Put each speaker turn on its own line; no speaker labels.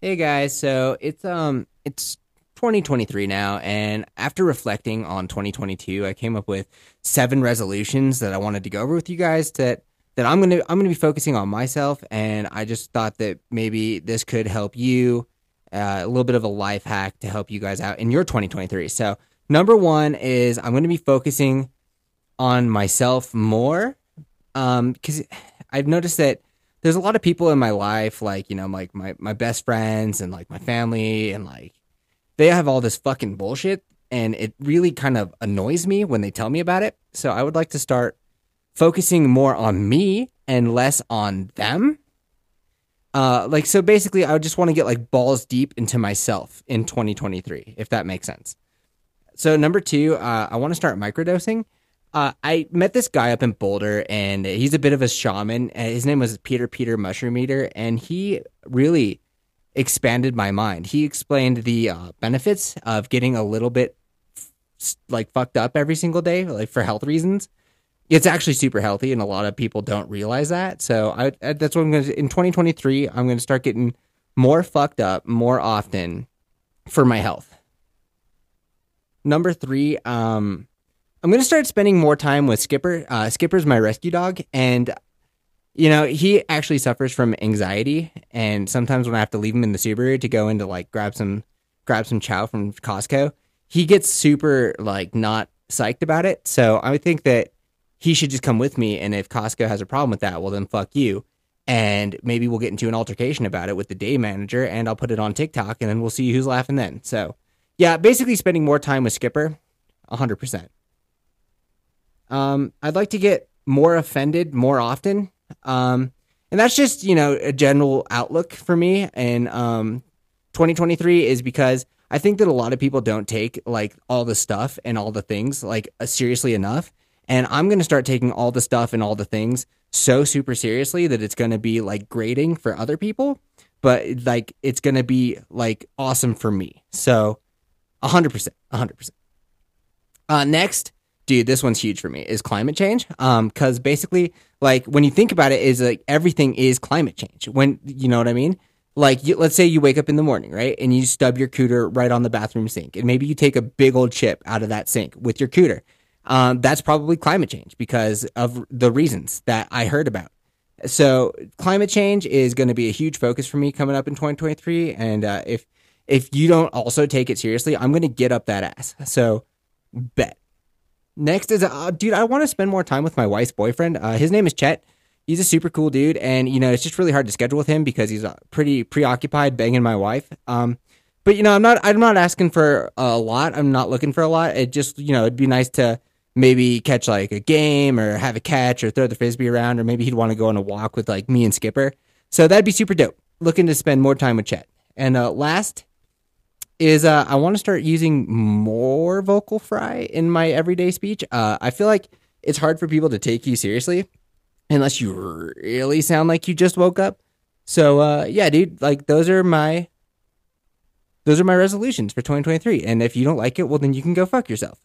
Hey guys, so it's um it's 2023 now and after reflecting on 2022, I came up with seven resolutions that I wanted to go over with you guys that that I'm going to I'm going to be focusing on myself and I just thought that maybe this could help you uh, a little bit of a life hack to help you guys out in your 2023. So, number 1 is I'm going to be focusing on myself more um cuz I've noticed that there's a lot of people in my life, like, you know, like my, my best friends and like my family, and like they have all this fucking bullshit. And it really kind of annoys me when they tell me about it. So I would like to start focusing more on me and less on them. Uh, like, so basically, I just want to get like balls deep into myself in 2023, if that makes sense. So, number two, uh, I want to start microdosing. Uh, I met this guy up in Boulder, and he's a bit of a shaman. Uh, his name was Peter Peter Mushroom Eater, and he really expanded my mind. He explained the uh, benefits of getting a little bit like fucked up every single day, like for health reasons. It's actually super healthy, and a lot of people don't realize that. So I, I that's what I'm going to in 2023. I'm going to start getting more fucked up more often for my health. Number three, um, I'm going to start spending more time with Skipper. Uh, Skipper's my rescue dog, and you know he actually suffers from anxiety. And sometimes when I have to leave him in the Subaru to go into like grab some grab some chow from Costco, he gets super like not psyched about it. So I think that he should just come with me. And if Costco has a problem with that, well then fuck you. And maybe we'll get into an altercation about it with the day manager, and I'll put it on TikTok, and then we'll see who's laughing then. So yeah, basically spending more time with Skipper, hundred percent. Um, I'd like to get more offended more often. Um, and that's just, you know, a general outlook for me. And um, 2023 is because I think that a lot of people don't take like all the stuff and all the things like uh, seriously enough. And I'm going to start taking all the stuff and all the things so super seriously that it's going to be like grating for other people, but like it's going to be like awesome for me. So 100%, 100%. Uh, next, dude, this one's huge for me is climate change. Um, cause basically, like when you think about it, is like everything is climate change. When you know what I mean? Like, you, let's say you wake up in the morning, right, and you stub your cooter right on the bathroom sink, and maybe you take a big old chip out of that sink with your cooter. Um, that's probably climate change because of the reasons that I heard about. So, climate change is going to be a huge focus for me coming up in 2023, and uh, if if you don't also take it seriously, I'm going to get up that ass. So, bet. Next is, uh, dude, I want to spend more time with my wife's boyfriend. Uh, his name is Chet. He's a super cool dude, and you know it's just really hard to schedule with him because he's uh, pretty preoccupied banging my wife. Um, but you know, I'm not, I'm not asking for a lot. I'm not looking for a lot. It just, you know, it'd be nice to maybe catch like a game or have a catch or throw the frisbee around, or maybe he'd want to go on a walk with like me and Skipper. So that'd be super dope. Looking to spend more time with Chet. And uh, last is uh, I want to start using more vocal fry in my everyday speech. Uh, I feel like it's hard for people to take you seriously unless you really sound like you just woke up. So uh, yeah, dude, like those are my those are my resolutions for 2023. And if you don't like it, well then you can go fuck yourself.